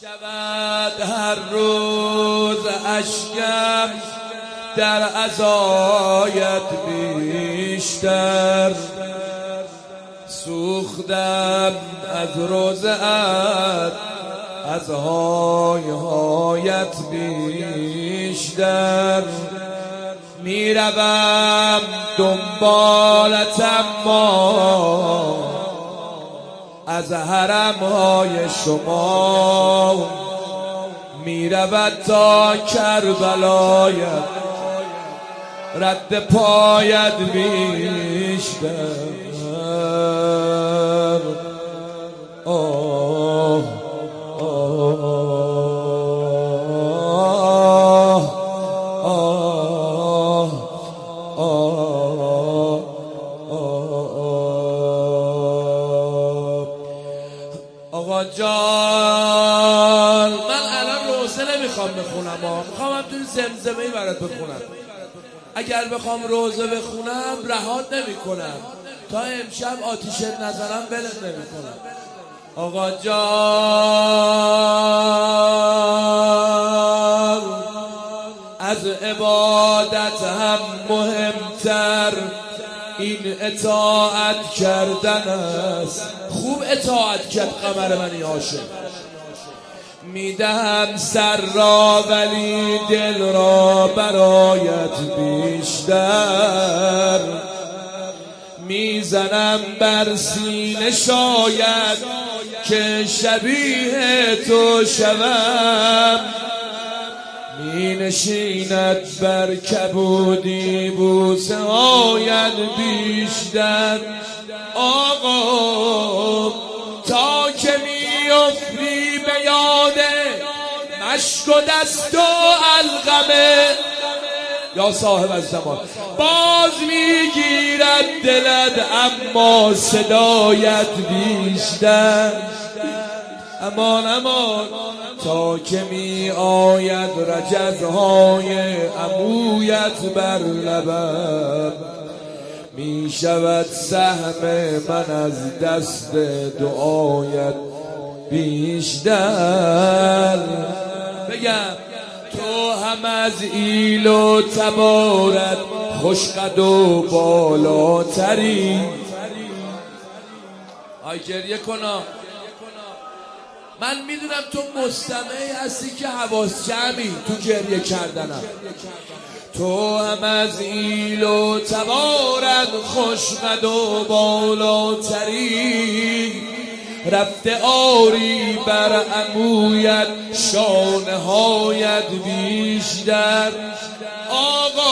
شود هر روز اشکم در ازایت بیشتر. سوختم از روزت از های هایت بیشتر. می‌روم دنبالتم ما از حرم های شما می‌رود تا کربلایت رد پایت بیشتر آقا جان من الان روزه نمی‌خوام بخونم می‌خوام هم توی زمزمه ای برات بخونم. اگر بخوام روزه بخونم رهات نمی‌کنم. تا امشب آتیشت نزنم ولت نمی‌کنم. آقا جان از عبادت هم مهمتر. این اطاعت کردن است. خوب اطاعت کرد قمر من عاشق. می‌دهم سر را ولی دل را برایت بیشتر. می‌زنم بر سینه شاید که شبیه تو شوم. می نشیند بر کبودی بوسه آید بیشتر. آقا تا که افری به یاده مشک و دست و الغمه یا صاحب از زمان باز می‌گیرد دلت اما صدایت بیشتر. امان امان. تا که می آید رجزهای امویت بر لبم. می شود سهم من از دست دعایت بیشتر. بگم تو هم از ایل و تبارت خوشقد و بالاتری. آی گریه کنا من می‌دونم تو مستمعی هستی که حواس جمعی تو گریه کردنم. تو هم از ایل و تبارت خوشقد و بالاتری رفته آری بر امویت شانه هایت بیشتر. آقا